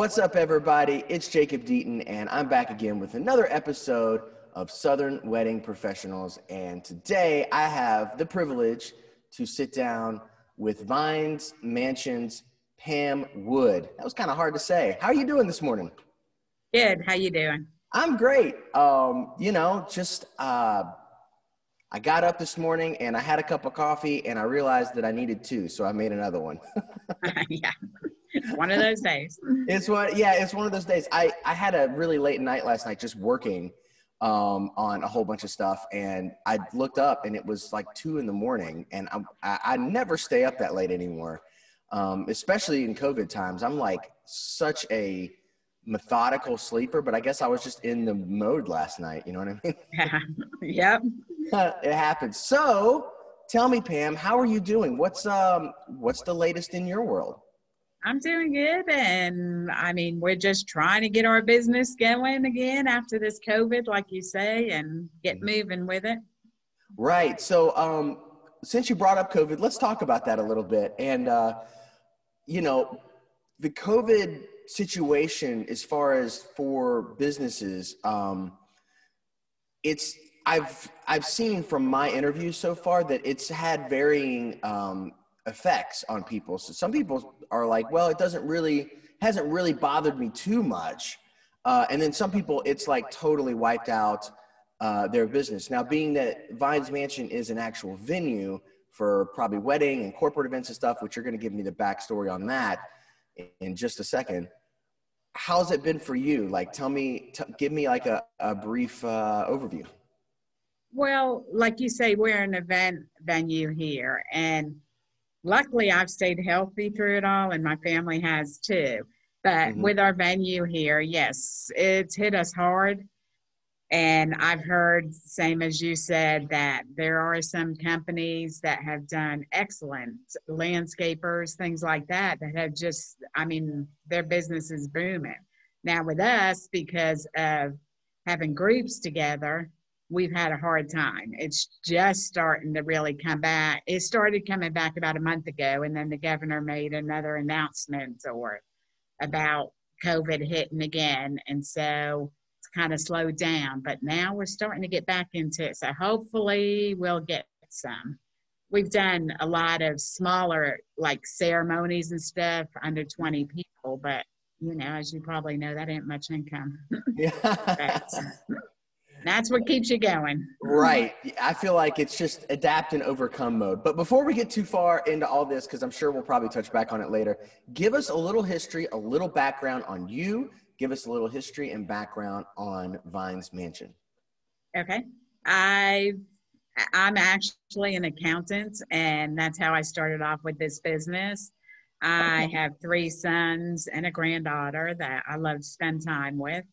What's up, everybody? It's Jacob Deaton, and I'm back again with another episode of Southern Wedding Professionals. And today I have the privilege to sit down with Vines Mansions Pam Wood. That was kind of hard to say. How are you doing this morning? Good. How you doing? I'm great. Um, you know, just uh, I got up this morning and I had a cup of coffee and I realized that I needed two, so I made another one. yeah, one of those days. It's what, yeah, it's one of those days. I I had a really late night last night, just working um, on a whole bunch of stuff, and I looked up and it was like two in the morning, and I'm, I I never stay up that late anymore, um, especially in COVID times. I'm like such a methodical sleeper, but I guess I was just in the mode last night. You know what I mean? Yeah. yep. it happens. So tell me, Pam, how are you doing? What's um what's the latest in your world? I'm doing good. And I mean, we're just trying to get our business going again after this COVID, like you say, and get Mm-hmm. moving with it. Right. So um since you brought up COVID, let's talk about that a little bit. And uh, you know, the COVID situation as far as for businesses, um, it's I've I've seen from my interviews so far that it's had varying um, effects on people. So some people are like, well, it doesn't really hasn't really bothered me too much, uh, and then some people it's like totally wiped out uh, their business. Now, being that Vines Mansion is an actual venue for probably wedding and corporate events and stuff, which you're going to give me the backstory on that in just a second. How's it been for you? Like, tell me, t- give me like a, a brief uh, overview. Well, like you say, we're an event venue here. And luckily, I've stayed healthy through it all, and my family has too. But Mhm. with our venue here, yes, it's hit us hard. And I've heard, same as you said, that there are some companies that have done excellent landscapers, things like that, that have just, I mean, their business is booming. Now, with us, because of having groups together, we've had a hard time. It's just starting to really come back. It started coming back about a month ago, and then the governor made another announcement or about COVID hitting again. And so it's kind of slowed down, but now we're starting to get back into it. So hopefully we'll get some. We've done a lot of smaller like ceremonies and stuff under 20 people, but you know, as you probably know, that ain't much income. Yeah. Uh, That's what keeps you going. right. I feel like it's just adapt and overcome mode. But before we get too far into all this, because I'm sure we'll probably touch back on it later, give us a little history, a little background on you. Give us a little history and background on Vines Mansion. Okay. I I'm actually an accountant and that's how I started off with this business. I have three sons and a granddaughter that I love to spend time with.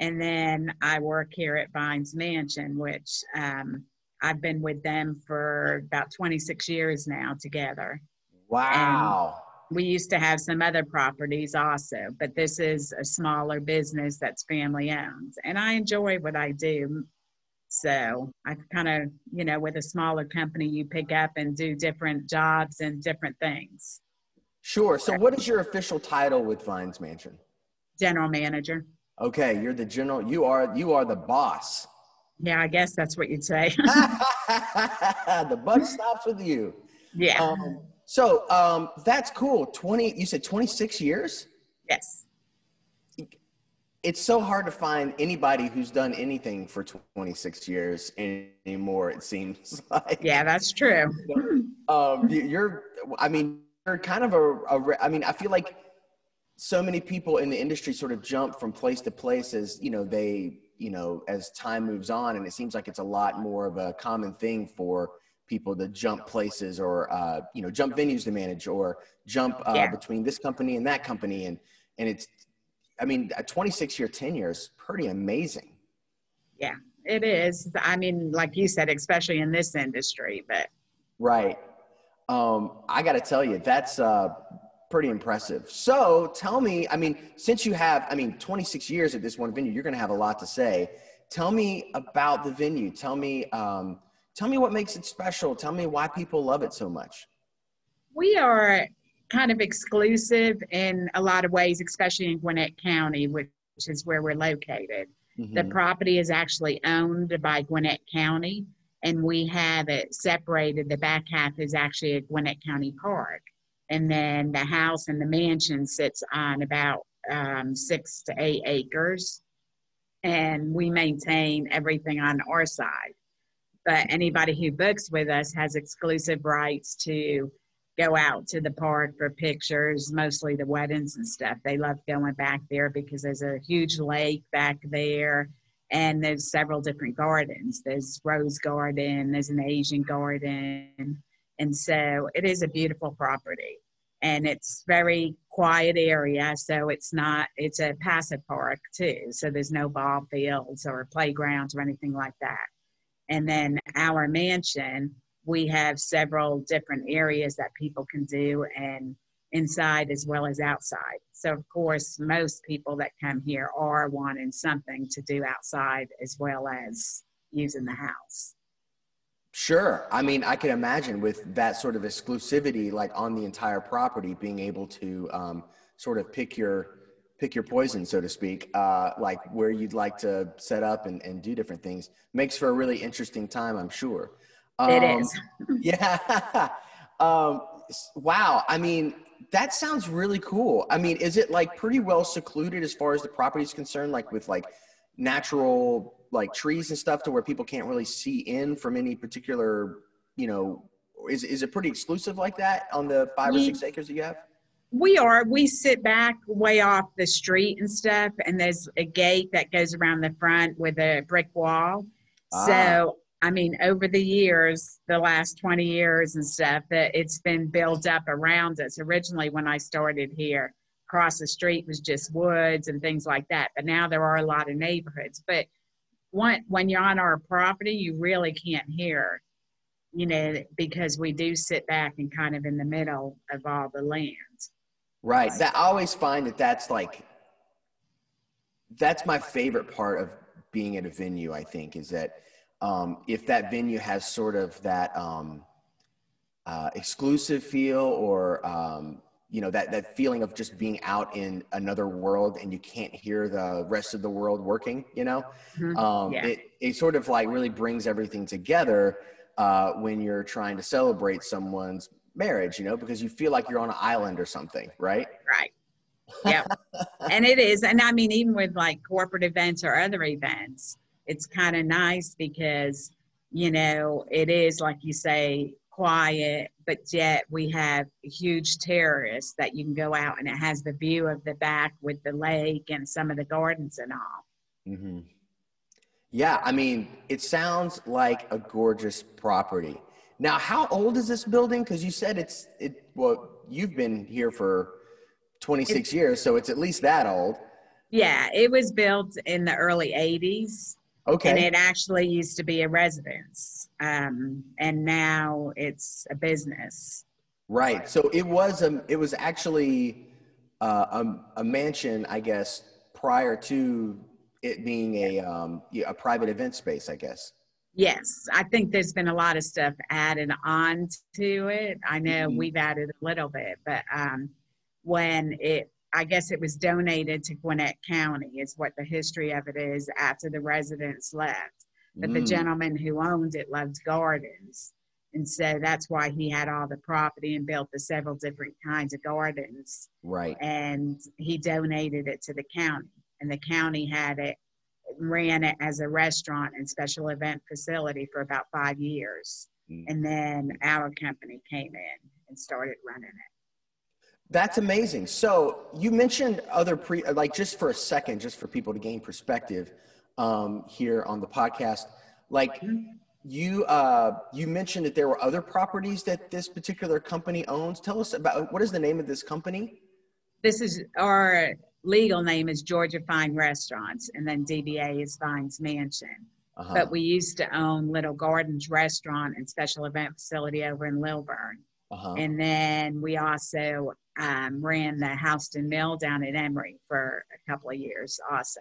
And then I work here at Vines Mansion, which um, I've been with them for about 26 years now together. Wow. We used to have some other properties also, but this is a smaller business that's family owned. And I enjoy what I do. So I kind of, you know, with a smaller company, you pick up and do different jobs and different things. Sure. So, what is your official title with Vines Mansion? General manager. Okay, you're the general. You are you are the boss. Yeah, I guess that's what you'd say. the buck stops with you. yeah. Um, so um, that's cool. Twenty. You said twenty six years. yes. It's so hard to find anybody who's done anything for twenty six years anymore. It seems like. Yeah, that's true. um, you- you're i mean you're kind of a, a i mean i feel like so many people in the industry sort of jump from place to place as you know they you know as time moves on and it seems like it's a lot more of a common thing for people to jump places or uh, you know jump venues to manage or jump uh, Yeah. between this company and that company and and it's i mean a 26 year tenure is pretty amazing Yeah, it is. I mean, like you said, especially in this industry, but Right. Um, I got to tell you, that's uh, pretty impressive. So tell me, I mean, since you have, I mean, 26 years at this one venue, you're going to have a lot to say. Tell me about the venue. Tell me, um, tell me what makes it special. Tell me why people love it so much. we are kind of exclusive in a lot of ways, especially in Gwinnett County, which is where we're located. Mm-hmm. The property is actually owned by Gwinnett County, and we have it separated. The back half is actually a Gwinnett County Park, and then the house and the mansion sits on about um, six to eight acres, and we maintain everything on our side. But anybody who books with us has exclusive rights to go out to the park for pictures, mostly the weddings and stuff. They love going back there because there's a huge lake back there and there's several different gardens. There's rose garden, there's an Asian garden. And so it is a beautiful property and it's very quiet area. So it's not, it's a passive park too. So there's no ball fields or playgrounds or anything like that. And then our mansion we have several different areas that people can do and inside as well as outside. So of course, most people that come here are wanting something to do outside as well as using the house. Sure. I mean, I can imagine with that sort of exclusivity, like on the entire property, being able to um, sort of pick your pick your poison, so to speak, uh, like where you'd like to set up and, and do different things makes for a really interesting time, I'm sure. Um, it is. yeah. um, wow. I mean, that sounds really cool. I mean, is it like pretty well secluded as far as the property is concerned, like with like natural like trees and stuff to where people can't really see in from any particular, you know, is, is it pretty exclusive like that on the five or six acres that you have? We are. We sit back way off the street and stuff, and there's a gate that goes around the front with a brick wall. Ah. So I mean, over the years, the last 20 years and stuff, that it's been built up around us. Originally, when I started here, across the street was just woods and things like that. But now there are a lot of neighborhoods. But when, when you're on our property, you really can't hear, you know, because we do sit back and kind of in the middle of all the land. Right. That I always find that that's like, that's my favorite part of being at a venue, I think, is that um, if that venue has sort of that um, uh, exclusive feel or um, you know that that feeling of just being out in another world and you can't hear the rest of the world working you know mm-hmm. um, yeah. it, it sort of like really brings everything together uh, when you're trying to celebrate someone's marriage you know because you feel like you're on an island or something right right yeah and it is and i mean even with like corporate events or other events it's kind of nice because you know it is like you say quiet but yet we have huge terrace that you can go out and it has the view of the back with the lake and some of the gardens and all. Mm-hmm. yeah i mean it sounds like a gorgeous property. Now how old is this building? Because you said it's it well you've been here for 26 it's, years so it's at least that old. Yeah it was built in the early 80s Okay. And it actually used to be a residence, um, and now it's a business. Right. So it was a. It was actually uh, a, a mansion, I guess, prior to it being a um, a private event space. I guess. Yes, I think there's been a lot of stuff added on to it. I know mm-hmm. we've added a little bit, but um, when it I guess it was donated to Gwinnett County, is what the history of it is after the residents left. But mm. the gentleman who owned it loved gardens. And so that's why he had all the property and built the several different kinds of gardens. Right. And he donated it to the county. And the county had it, ran it as a restaurant and special event facility for about five years. Mm. And then our company came in and started running it. That's amazing. So you mentioned other pre, like just for a second, just for people to gain perspective um, here on the podcast. Like you, uh, you mentioned that there were other properties that this particular company owns. Tell us about what is the name of this company? This is our legal name is Georgia Fine Restaurants, and then DBA is Vines Mansion. Uh-huh. But we used to own Little Gardens Restaurant and special event facility over in Lilburn. Uh-huh. And then we also um, ran the Houston Mill down at Emory for a couple of years also.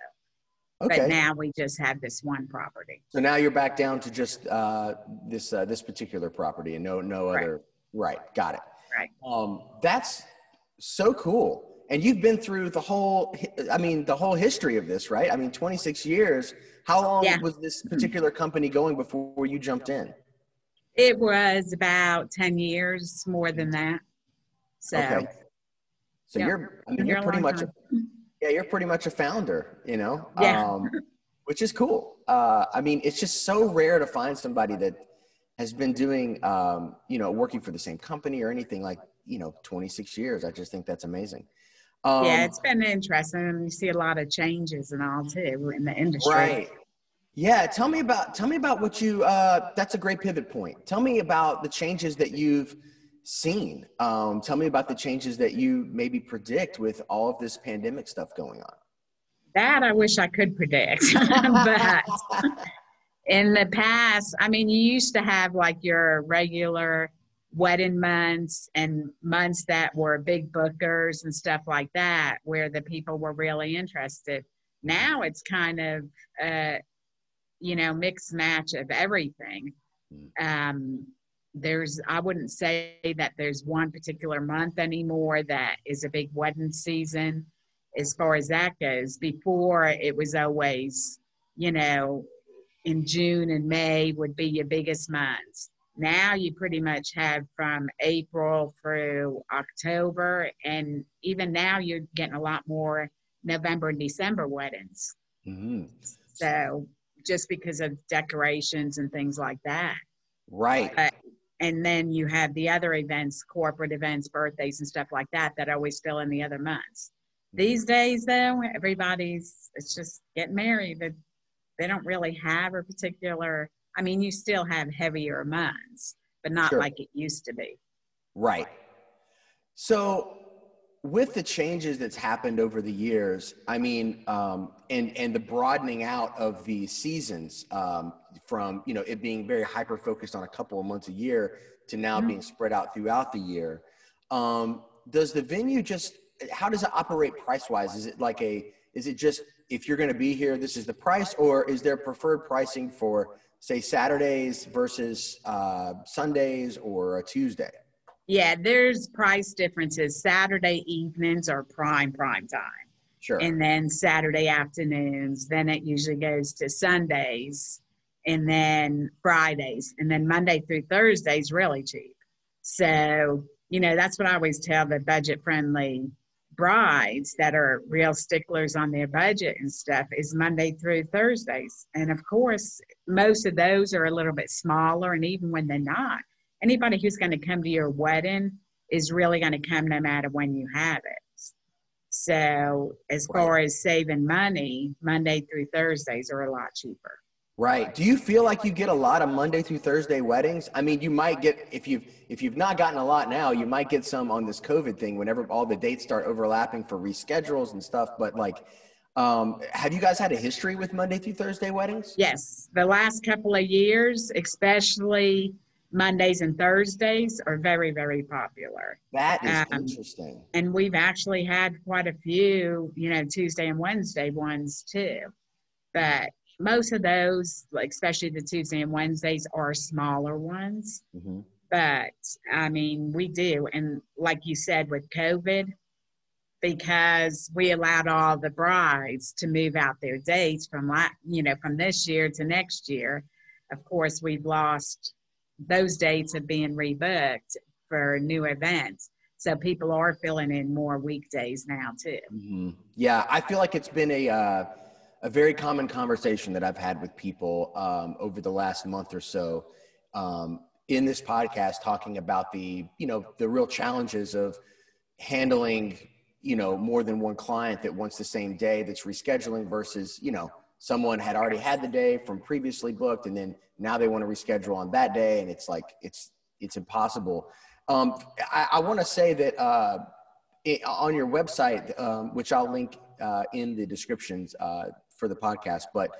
Okay. But now we just have this one property. So now you're back down to just uh, this uh, this particular property and no no other. Right. right. Got it. Right. Um, that's So cool. And you've been through the whole, I mean, the whole history of this, right? I mean, 26 years. How long yeah. was this particular company going before you jumped in? It was about 10 years, more than that. So, okay. so you're, I mean, you're, you're pretty much, a, yeah, you're pretty much a founder, you know, yeah. Um, which is cool. Uh, I mean, it's just so rare to find somebody that has been doing, um, you know, working for the same company or anything like, you know, 26 years. I just think that's amazing. Um, yeah, it's been interesting. You see a lot of changes and all too in the industry. Right. Yeah, tell me about tell me about what you. Uh, that's a great pivot point. Tell me about the changes that you've seen. Um, tell me about the changes that you maybe predict with all of this pandemic stuff going on. That I wish I could predict, but in the past, I mean, you used to have like your regular wedding months and months that were big bookers and stuff like that, where the people were really interested. Now it's kind of uh, you know, mixed match of everything. Hmm. Um, there's, I wouldn't say that there's one particular month anymore that is a big wedding season as far as that goes. Before it was always, you know, in June and May would be your biggest months. Now you pretty much have from April through October, and even now you're getting a lot more November and December weddings. Mm-hmm. So just because of decorations and things like that. Right. Uh, and then you have the other events, corporate events, birthdays, and stuff like that, that always fill in the other months. Mm-hmm. These days, though, everybody's it's just getting married. They, they don't really have a particular. I mean, you still have heavier months, but not sure. like it used to be. Right. So with the changes that's happened over the years, I mean, um, and and the broadening out of the seasons um, from you know it being very hyper focused on a couple of months a year to now mm-hmm. being spread out throughout the year. Um, does the venue just how does it operate price wise? Is it like a is it just if you're going to be here, this is the price, or is there preferred pricing for say Saturdays versus uh, Sundays or a Tuesday? Yeah, there's price differences. Saturday evenings are prime prime time. Sure. And then Saturday afternoons, then it usually goes to Sundays and then Fridays and then Monday through Thursdays really cheap. So, you know, that's what I always tell the budget friendly brides that are real sticklers on their budget and stuff is Monday through Thursdays. And of course, most of those are a little bit smaller and even when they're not, anybody who's going to come to your wedding is really going to come no matter when you have it. So, as far as saving money, Monday through Thursdays are a lot cheaper. Right. Do you feel like you get a lot of Monday through Thursday weddings? I mean, you might get if you've if you've not gotten a lot now, you might get some on this COVID thing whenever all the dates start overlapping for reschedules and stuff. But like, um, have you guys had a history with Monday through Thursday weddings? Yes, the last couple of years, especially Mondays and Thursdays are very, very popular. That is um, interesting. And we've actually had quite a few, you know, Tuesday and Wednesday ones too. But most of those, like especially the Tuesday and Wednesdays, are smaller ones. Mm-hmm. But I mean, we do. And like you said, with COVID, because we allowed all the brides to move out their dates from, like, you know, from this year to next year. Of course, we've lost those dates are being rebooked for new events. So people are filling in more weekdays now too. Mm-hmm. Yeah, I feel like it's been a uh, a very common conversation that I've had with people um, over the last month or so um, in this podcast, talking about the you know the real challenges of handling you know more than one client that wants the same day that's rescheduling versus you know someone had already had the day from previously booked and then now they want to reschedule on that day and it's like it's it's impossible. Um, i, I want to say that uh, it, on your website um, which i'll link uh, in the descriptions uh, for the podcast but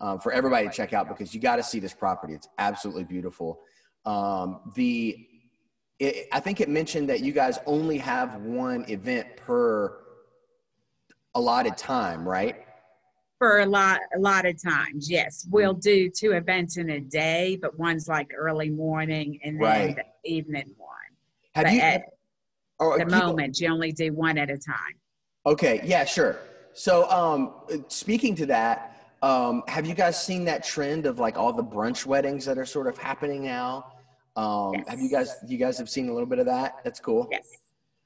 um, for everybody to check out because you got to see this property. It's absolutely beautiful. Um, the it, i think it mentioned that you guys only have one event per allotted time right for a lot a lot of times yes we'll do two events in a day but one's like early morning and then right. the evening one have but you at, oh, the moment. You only do one at a time. Okay. Yeah. Sure. So, um, speaking to that, um, have you guys seen that trend of like all the brunch weddings that are sort of happening now? Um, yes. Have you guys? You guys have seen a little bit of that? That's cool. Yes.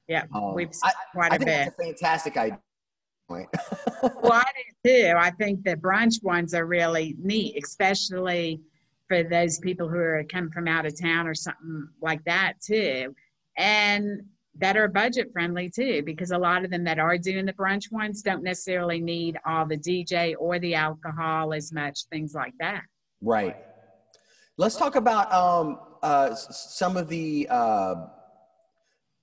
Yeah, um, we've I, quite I a think bit. It's a fantastic idea. Well, I do too. I think the brunch ones are really neat, especially for those people who are coming from out of town or something like that too. And that are budget friendly too, because a lot of them that are doing the brunch ones don't necessarily need all the DJ or the alcohol as much, things like that. Right. Let's talk about um, uh, some of the uh,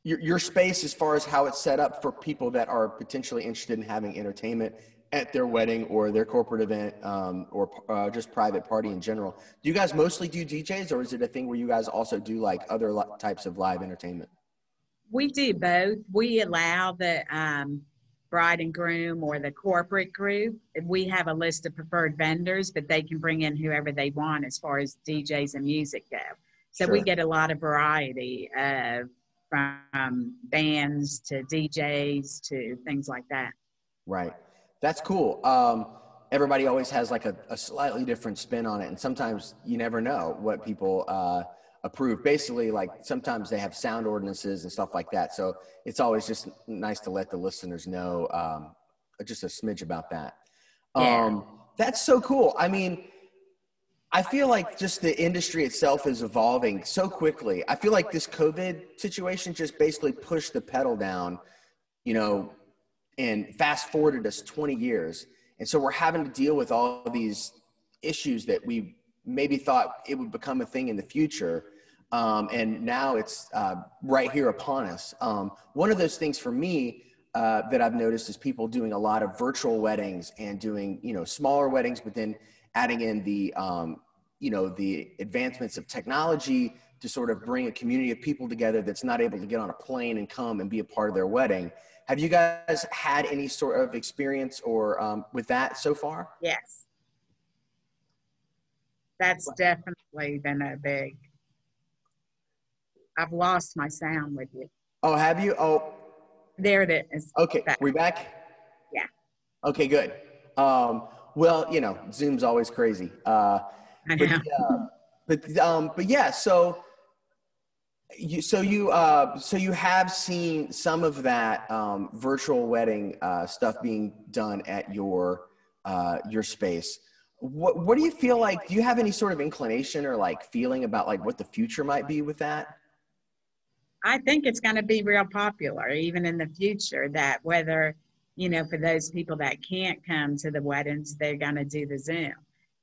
your, your space as far as how it's set up for people that are potentially interested in having entertainment at their wedding or their corporate event um, or uh, just private party in general. Do you guys mostly do DJs or is it a thing where you guys also do like other types of live entertainment? We do both. We allow the um, bride and groom or the corporate group. We have a list of preferred vendors, but they can bring in whoever they want as far as DJs and music go. So sure. we get a lot of variety uh, from bands to DJs to things like that. Right. That's cool. Um, everybody always has like a, a, slightly different spin on it. And sometimes you never know what people uh, approve. Basically, like sometimes they have sound ordinances and stuff like that. So it's always just nice to let the listeners know um, just a smidge about that. Yeah. Um, that's so cool. I mean, I feel like just the industry itself is evolving so quickly. I feel like this COVID situation just basically pushed the pedal down, you know, and fast forwarded us 20 years. And so we're having to deal with all these issues that we maybe thought it would become a thing in the future. Um, and now it's uh, right here upon us. Um, one of those things for me uh, that I've noticed is people doing a lot of virtual weddings and doing, you know, smaller weddings, but then adding in the um, you know the advancements of technology to sort of bring a community of people together that's not able to get on a plane and come and be a part of their wedding. Have you guys had any sort of experience or um, with that so far? Yes, that's definitely been a big. I've lost my sound with you. Oh, have you? Oh, there it is. Okay, back. we back? Yeah. Okay, good. Um, well, you know, Zoom's always crazy. Uh, but, uh, but, um, but yeah, so you, so you, uh, so you have seen some of that um, virtual wedding uh, stuff being done at your uh, your space. What what do you feel like? Do you have any sort of inclination or like feeling about like what the future might be with that? I think it's going to be real popular even in the future. That whether you know, for those people that can't come to the weddings, they're going to do the Zoom.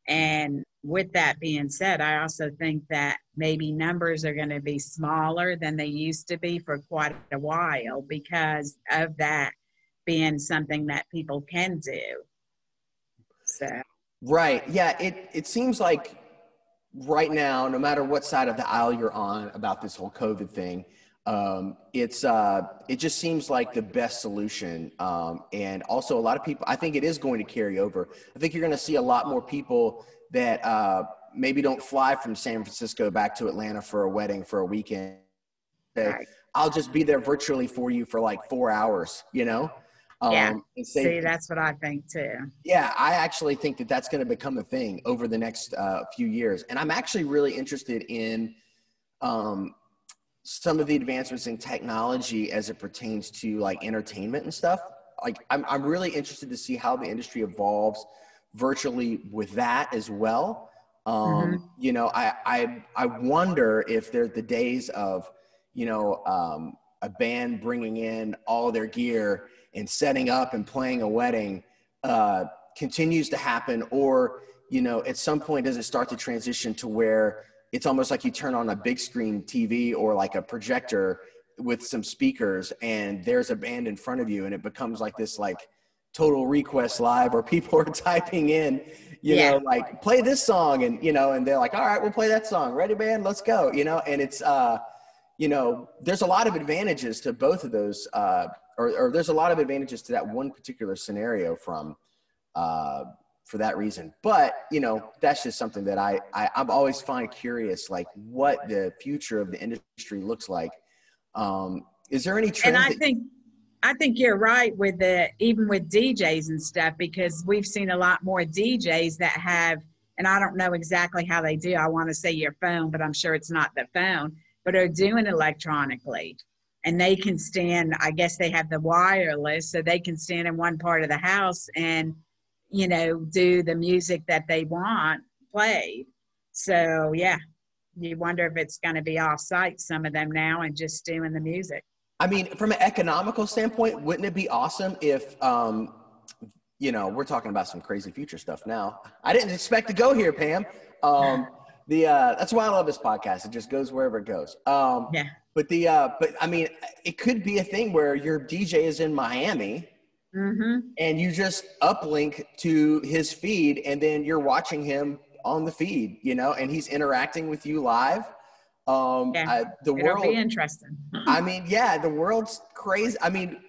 And with that being said, I also think that maybe numbers are going to be smaller than they used to be for quite a while because of that being something that people can do. So. Right. Yeah. It, it seems like right now, no matter what side of the aisle you're on about this whole COVID thing, um, it's uh, it just seems like the best solution. Um, and also, a lot of people, I think it is going to carry over. I think you're going to see a lot more people that uh, maybe don't fly from San Francisco back to Atlanta for a wedding for a weekend. Right. I'll just be there virtually for you for like four hours, you know? Um, yeah. See, that's what I think too. Yeah, I actually think that that's going to become a thing over the next uh, few years. And I'm actually really interested in um, some of the advancements in technology as it pertains to like entertainment and stuff. Like, I'm, I'm really interested to see how the industry evolves virtually with that as well. Um, mm-hmm. You know, I, I, I wonder if there's the days of, you know, um, a band bringing in all their gear and setting up and playing a wedding uh, continues to happen, or you know, at some point does it start to transition to where it's almost like you turn on a big screen TV or like a projector with some speakers, and there's a band in front of you, and it becomes like this like total request live where people are typing in you yeah. know like play this song and you know and they're like all right we'll play that song ready band let's go you know and it's uh you know there's a lot of advantages to both of those uh or, or there's a lot of advantages to that one particular scenario from uh for that reason but you know that's just something that I, I i'm always find curious like what the future of the industry looks like um Is there any trends? And I think I think you're right with the even with DJs and stuff because we've seen a lot more DJs that have and I don't know exactly how they do. I want to say your phone, but I'm sure it's not the phone, but are doing electronically. And they can stand, I guess they have the wireless, so they can stand in one part of the house and, you know, do the music that they want played. So, yeah, you wonder if it's going to be off site, some of them now, and just doing the music. I mean, from an economical standpoint, wouldn't it be awesome if, um, you know, we're talking about some crazy future stuff now. I didn't expect to go here, Pam. Um, the uh, that's why I love this podcast. It just goes wherever it goes. Um, Yeah. But the uh, but I mean, it could be a thing where your DJ is in Miami hmm and you just uplink to his feed, and then you're watching him on the feed, you know, and he's interacting with you live. Um, Yeah. I, the It'll world. be interesting. I mean, yeah, the world's crazy. I mean,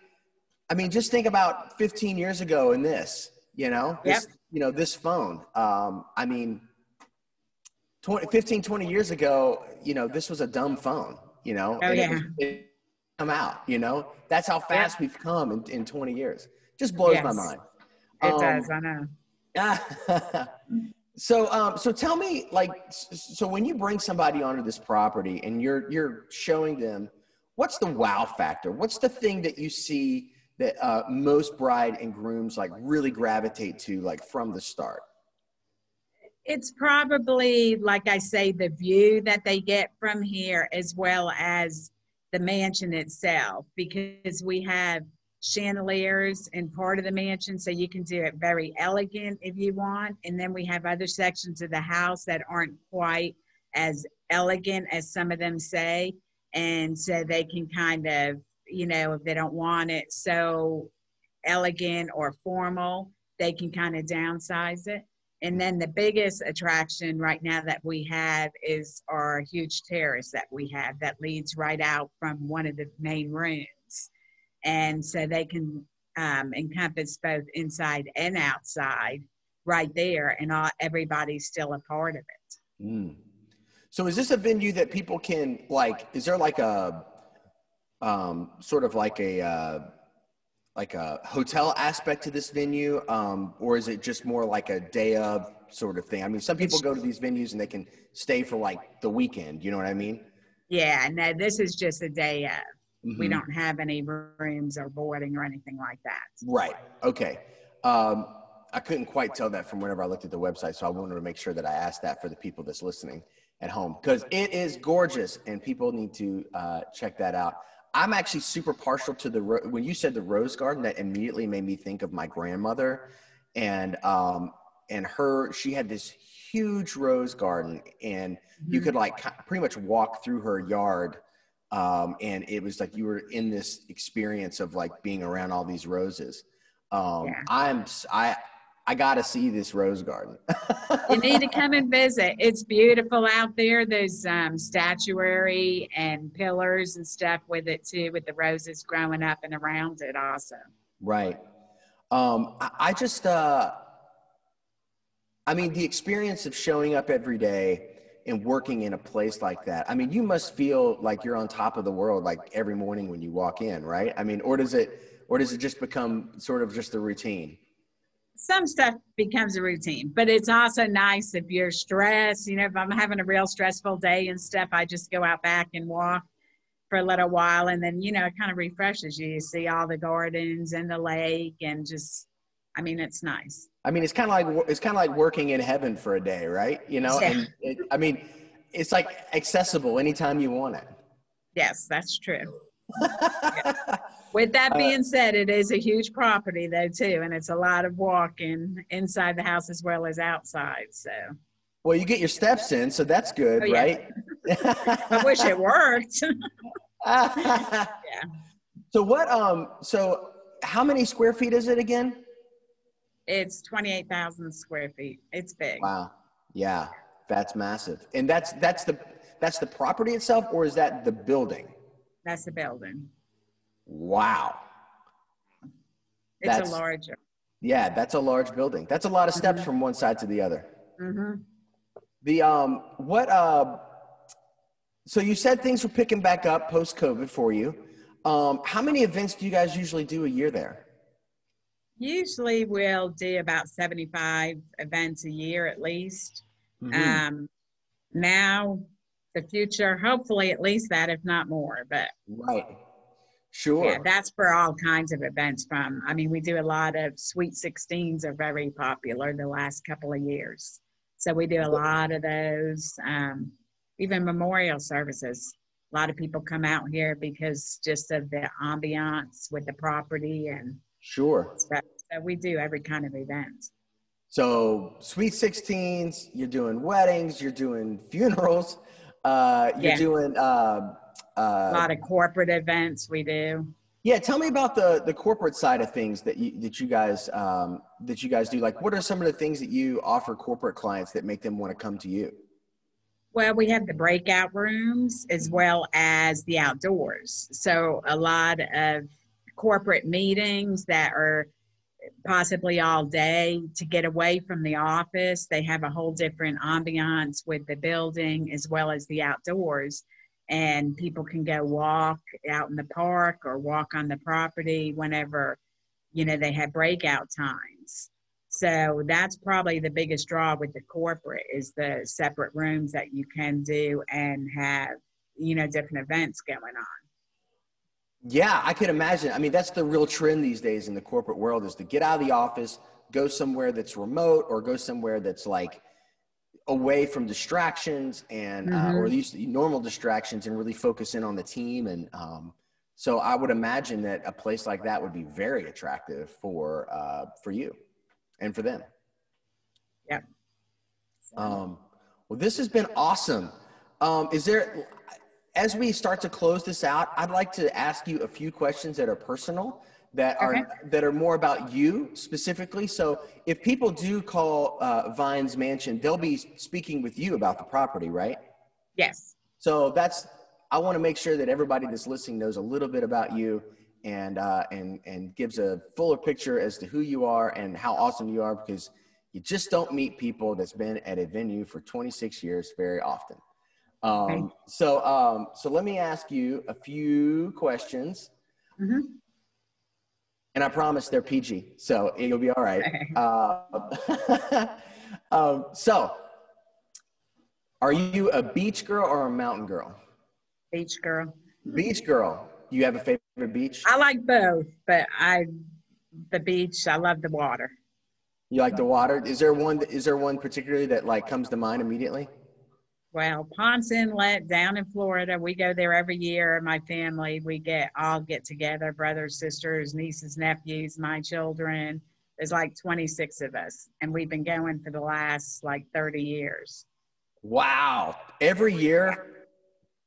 I mean, just think about 15 years ago in this, you know, this, you know, this phone. Um, I mean, 20, 15, 20 years ago, you know, this was a dumb phone, you know, Oh, and it yeah. was- it come out, you know, that's how fast we've come in, in 20 years. Just blows my Yes. mind. It Um, does, I know. so um so tell me like so when you bring somebody onto this property and you're you're showing them what's the wow factor? What's the thing that you see that uh, most bride and grooms like really gravitate to like from the start? It's probably, like I say, the view that they get from here as well as the mansion itself, because we have chandeliers in part of the mansion, so you can do it very elegant if you want. And then we have other sections of the house that aren't quite as elegant as some of them say. And so they can kind of, you know, if they don't want it so elegant or formal, they can kind of downsize it. And then the biggest attraction right now that we have is our huge terrace that we have that leads right out from one of the main rooms. And so they can um, encompass both inside and outside right there, and all, everybody's still a part of it. Mm. so is this a venue that people can like is there like a um sort of like a uh like a hotel aspect to this venue um or is it just more like a day of sort of thing i mean some people go to these venues and they can stay for like the weekend you know what i mean Yeah, no, this is just a day of. We Mhm. don't have any rooms or boarding or anything like that. Right. Okay. Um, I couldn't quite tell that from whenever I looked at the website, so I wanted to make sure that I asked that for the people that's listening at home because it is gorgeous and people need to uh, check that out. I'm actually super partial to the ro- when you said the rose garden that immediately made me think of my grandmother and um, and her she had this huge rose garden and you could like pretty much walk through her yard um, and it was like you were in this experience of like being around all these roses um, Yeah. i'm i i gotta see this rose garden you need to come and visit. It's beautiful out there. There's um, statuary and pillars and stuff with it too, with the roses growing up and around it. Also, right um, I, I just uh, i mean the experience of showing up every day and working in a place like that i mean you must feel like you're on top of the world like every morning when you walk in right i mean or does it or does it just become sort of just a routine some stuff becomes a routine, but it's also nice if you're stressed. You know, if I'm having a real stressful day and stuff, I just go out back and walk for a little while, and then you know, it kind of refreshes you. You see all the gardens and the lake, and just, I mean, it's nice. I mean, it's kind of like it's kind of like working in heaven for a day, right? You know, Yeah. and it, I mean, it's like accessible anytime you want it. Yes, that's true. With that being said, it is a huge property though too, and it's a lot of walking inside the house as well as outside. So well, you get your steps in, so that's good, Oh, yeah. right? I wish it worked. yeah. So what? Um. So how many square feet is it again? It's twenty-eight thousand square feet. It's big. Wow. Yeah, that's massive, and that's that's the that's the property itself, or is that the building? That's the building. Wow. It's That's- a larger. Yeah, that's a large building. That's a lot of steps Mhm. from one side to the other. hmm The um what uh so you said things were picking back up post COVID for you. Um, how many events do you guys usually do a year there? Usually we'll do about 75 events a year at least. Mhm. Um, now, the future, hopefully at least that, if not more. But right. Sure. yeah, that's for all kinds of events. From I mean, we do a lot of Sweet 16s are very popular the last couple of years. So we do a lot of those. Um, even memorial services. A lot of people come out here because just of the ambiance with the property and Sure. stuff. So we do every kind of event. So sweet 16s, you're doing weddings, you're doing funerals, uh, you're Yeah. doing, uh, A uh, lot of corporate events we do. yeah. Tell me about the, the corporate side of things that you, that you guys, um, that you guys do. Like, what are some of the things that you offer corporate clients that make them want to come to you? Well, we have the breakout rooms as well as the outdoors. So a lot of corporate meetings that are possibly all day to get away from the office. They have a whole different ambiance with the building as well as the outdoors. And people can go walk out in the park or walk on the property whenever, you know, they have breakout times. So that's probably the biggest draw with the corporate is the separate rooms that you can do and have, you know, different events going on. Yeah, I can imagine. I mean, that's the real trend these days in the corporate world is to get out of the office, go somewhere that's remote or go somewhere that's like away from distractions and uh, or these normal distractions and really focus in on the team and um, so I would imagine that a place like that would be very attractive for uh, for you and for them. Yeah. Um, well, this has been awesome. Um, is there, as we start to close this out, I'd like to ask you a few questions that are personal, that are Okay. that are more about you specifically. So, if people do call uh, Vines Mansion, they'll be speaking with you about the property, right? Yes. So that's I want to make sure that everybody that's listening knows a little bit about you and uh, and and gives a fuller picture as to who you are and how awesome you are because you just don't meet people that's been at a venue for 26 years very often. Um, Okay. So um, so let me ask you a few questions, hmm and I promise they're PG, so you'll be all right. Okay. Uh, um, so, are you a beach girl or a mountain girl? Beach girl. Beach girl. You have a favorite beach? I like both, but I, the beach, I love the water. You like the water? Is there one? Is there one particularly that like comes to mind immediately? Well, Ponce Inlet down in Florida, we go there every year. My family, we get all get together, brothers, sisters, nieces, nephews, my children. There's like 26 of us, and we've been going for the last like 30 years. Wow! Every year,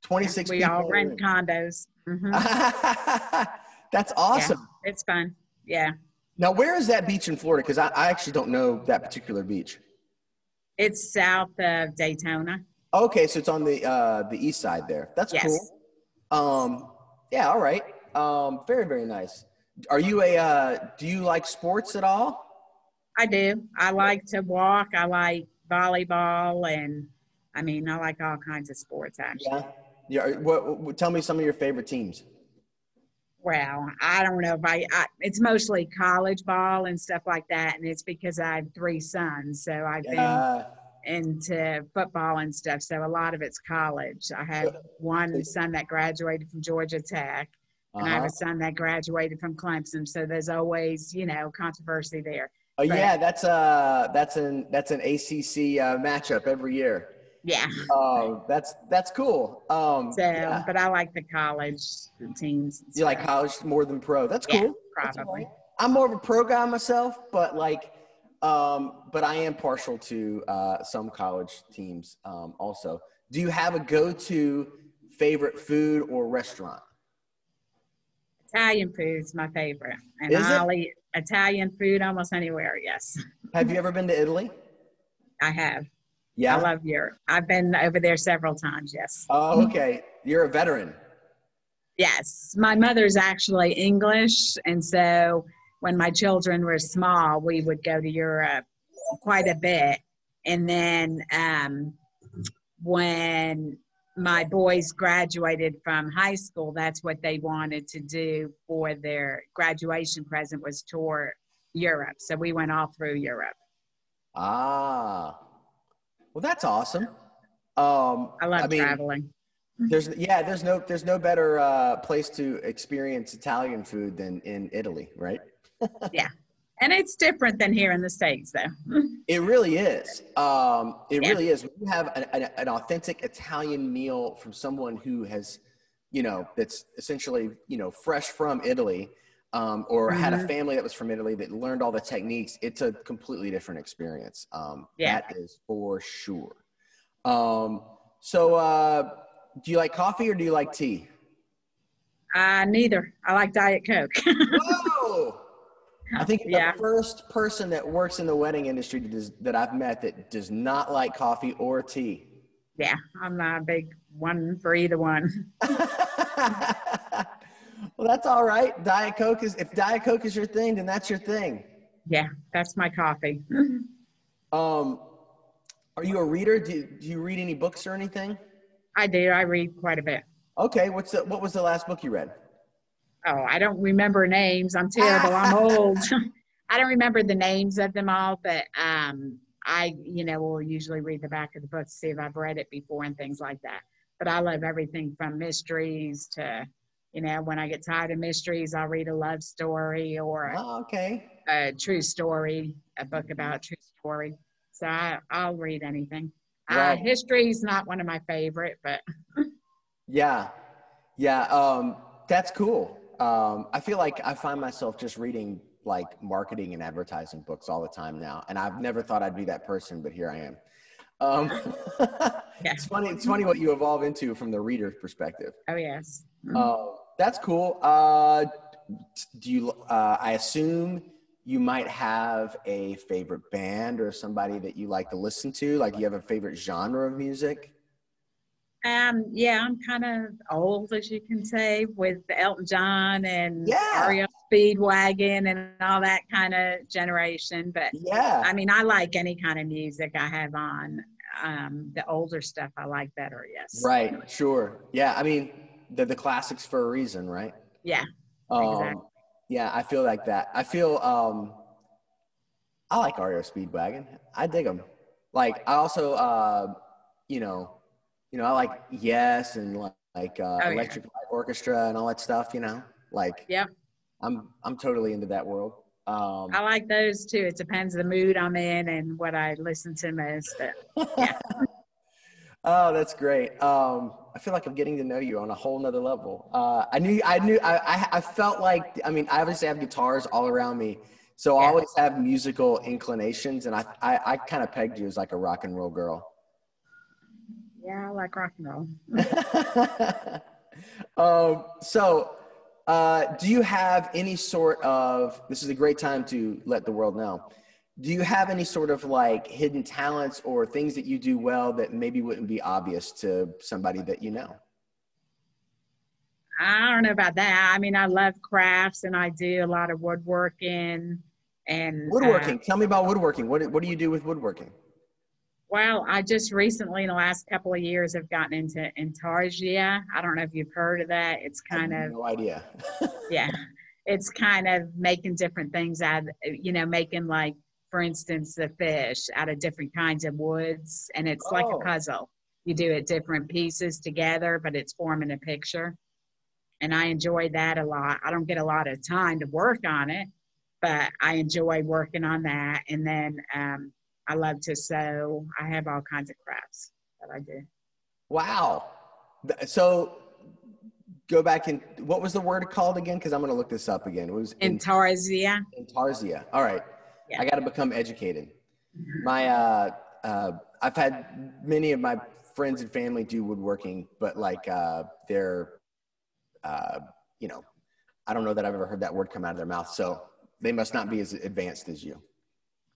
twenty six. We all rent condos. hmm That's awesome. It's fun. Yeah, Now, where is that beach in Florida? Because I, I actually don't know that particular beach. it's south of Daytona. Okay, so it's on the uh, the east side there. That's Yes. cool. Um, yeah, all right. Um, very very nice. Are you a? Uh, do you like sports at all? I do. I like to walk. I like volleyball, and I mean, I like all kinds of sports actually. Yeah. Yeah. What, what? Tell me some of your favorite teams. Well, I don't know if I, I, it's mostly college ball and stuff like that. And it's because I have three sons. So I've Uh, been into football and stuff. So a lot of it's college. I have one son that graduated from Georgia Tech, and I have uh-huh. a son that graduated from Clemson. So there's always, you know, controversy there. Oh Right. yeah, that's uh that's an that's an ACC uh, matchup every year. Yeah. Oh, that's that's cool. Um, So, yeah. but I like the college teams. you like college more than pro. That's Yeah, cool. That's probably. right. I'm more of a pro guy myself, but like, um, but I am partial to uh, some college teams um, also. Do you have a go-to favorite food or restaurant? Italian food is my favorite. And Is? I'll eat Italian food almost anywhere. Yes, Have you ever been to Italy? I have. Yeah. I love Europe. I've been over there several times. Yes. oh, okay. You're a veteran. Yes. My mother's actually English. And so when my children were small, we would go to Europe quite a bit. And then um, when my boys graduated from high school, that's what they wanted to do for their graduation present was tour Europe. So we went all through Europe. Ah, well, that's awesome. Um, I love I mean, traveling. There's yeah, there's no there's no better uh, place to experience Italian food than in Italy, right? Yeah, and it's different than here in the states, though. it really is. Um, it Yeah. really is. When you have an, an, an authentic Italian meal from someone who has, you know, that's essentially you know fresh from Italy, um, or had a Mhm. family that was from Italy that learned all the techniques. It's a completely different experience. Um, Yeah. that is for sure. Um, so, uh, do you like coffee or do you like tea? Uh, neither. I like Diet Coke. Whoa! I think the first person that works in the wedding industry that, does, that I've met that does not like coffee or tea. yeah, I'm not a big one for either one. well, that's all right. Diet Coke is if Diet Coke is your thing, then that's your thing. Yeah, that's my coffee. Um, are you a reader? Do, do you read any books or anything? I do. I read quite a bit. Okay, what's the, what was the last book you read? Oh, I don't remember names. I'm terrible. I'm old. I don't remember the names of them all, but um, I, you know, will usually read the back of the book to see if I've read it before and things like that. But I love everything from mysteries to, you know, when I get tired of mysteries, I'll read a love story or Oh, okay. a true story, a book about a true story. So I, I'll read anything. Uh, history is not one of my favorite, but Yeah, yeah. Um, that's cool. Um, I feel like I find myself just reading like marketing and advertising books all the time now, and I've never thought I'd be that person, but here I am. Um. It's funny. It's funny what you evolve into from the reader's perspective. oh yes. Uh, that's cool. Uh, do you? Uh, I assume you might have a favorite band or somebody that you like to listen to. Like you have a favorite genre of music. Um, yeah, I'm kind of old, as you can say, with Elton John and Yeah. Speedwagon and all that kind of generation. But Yeah. I mean, I like any kind of music I have on. Um, the older stuff I like better, yes. Right. Sure. Yeah. I mean, they're the classics for a reason, right? Yeah. Um, Exactly. Yeah, I feel like that. I feel um, I like REO Speedwagon. I dig them. Like I also, uh, you know, you know, I like Yes and like, like uh, Oh, yeah. Electric Light Orchestra and all that stuff. You know, like Yeah. I'm I'm totally into that world. Um, I like those too. It depends the mood I'm in and what I listen to most. But yeah. oh, that's great. Um, I feel like I'm getting to know you on a whole nother level. Uh, I knew, I knew, I, I, I felt like, I mean, I obviously have guitars all around me, so I always have musical inclinations, and I, I, I kind of pegged you as like a rock and roll girl. Yeah, I like rock and roll. um, so, uh, do you have any sort of? This is a great time to let the world know. Do you have any sort of like hidden talents or things that you do well that maybe wouldn't be obvious to somebody that you know? I don't know about that. I mean, I love crafts and I do a lot of woodworking and uh, Woodworking. Tell me about woodworking. What what do you do with woodworking? Well, I just recently, in the last couple of years, have gotten into intarsia. I don't know if you've heard of that. It's kind of no idea. yeah, it's kind of making different things out. You know, making like, for instance, the fish out of different kinds of woods, and it's like Oh. a puzzle. You do it different pieces together, but it's forming a picture. And I enjoy that a lot. I don't get a lot of time to work on it, but I enjoy working on that. And then um, I love to sew. I have all kinds of crafts that I do. wow. So go back and what was the word called again? Because I'm going to look this up again. It was in, Intarsia. intarsia. All right. Yeah. I got to become educated. My uh, uh, I've had many of my friends and family do woodworking, but like uh, they're, uh, you know, I don't know that I've ever heard that word come out of their mouth. So they must not be as advanced as you.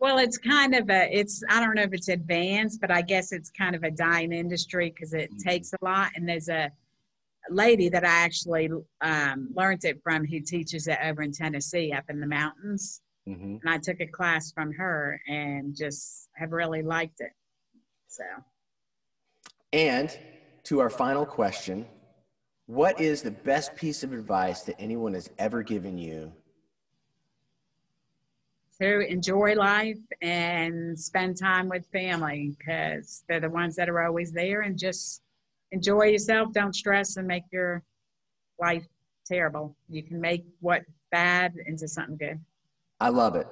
Well, it's kind of a, it's, I don't know if it's advanced, but I guess it's kind of a dying industry because it Mhm. takes a lot. And there's a lady that I actually um, learned it from who teaches it over in Tennessee up in the mountains. hmm And I took a class from her and just have really liked it. So, And to our final question. What is the best piece of advice that anyone has ever given you? To enjoy life and spend time with family because they're the ones that are always there and just enjoy yourself. Don't stress and make your life terrible. You can make what bad into something good. I love it.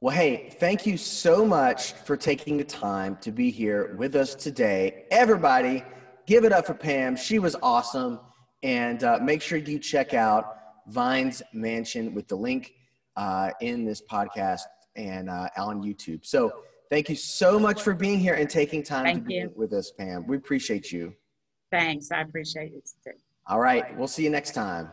Well, hey, thank you so much for taking the time to be here with us today. Everybody, give it up for Pam. She was awesome. And uh, make sure you check out Vines Mansion with the link uh, in this podcast and uh, on YouTube. So thank you so much for being here and taking time thank to be you. with us, Pam. We appreciate you. Thanks. I appreciate it too. All right. We'll see you next time.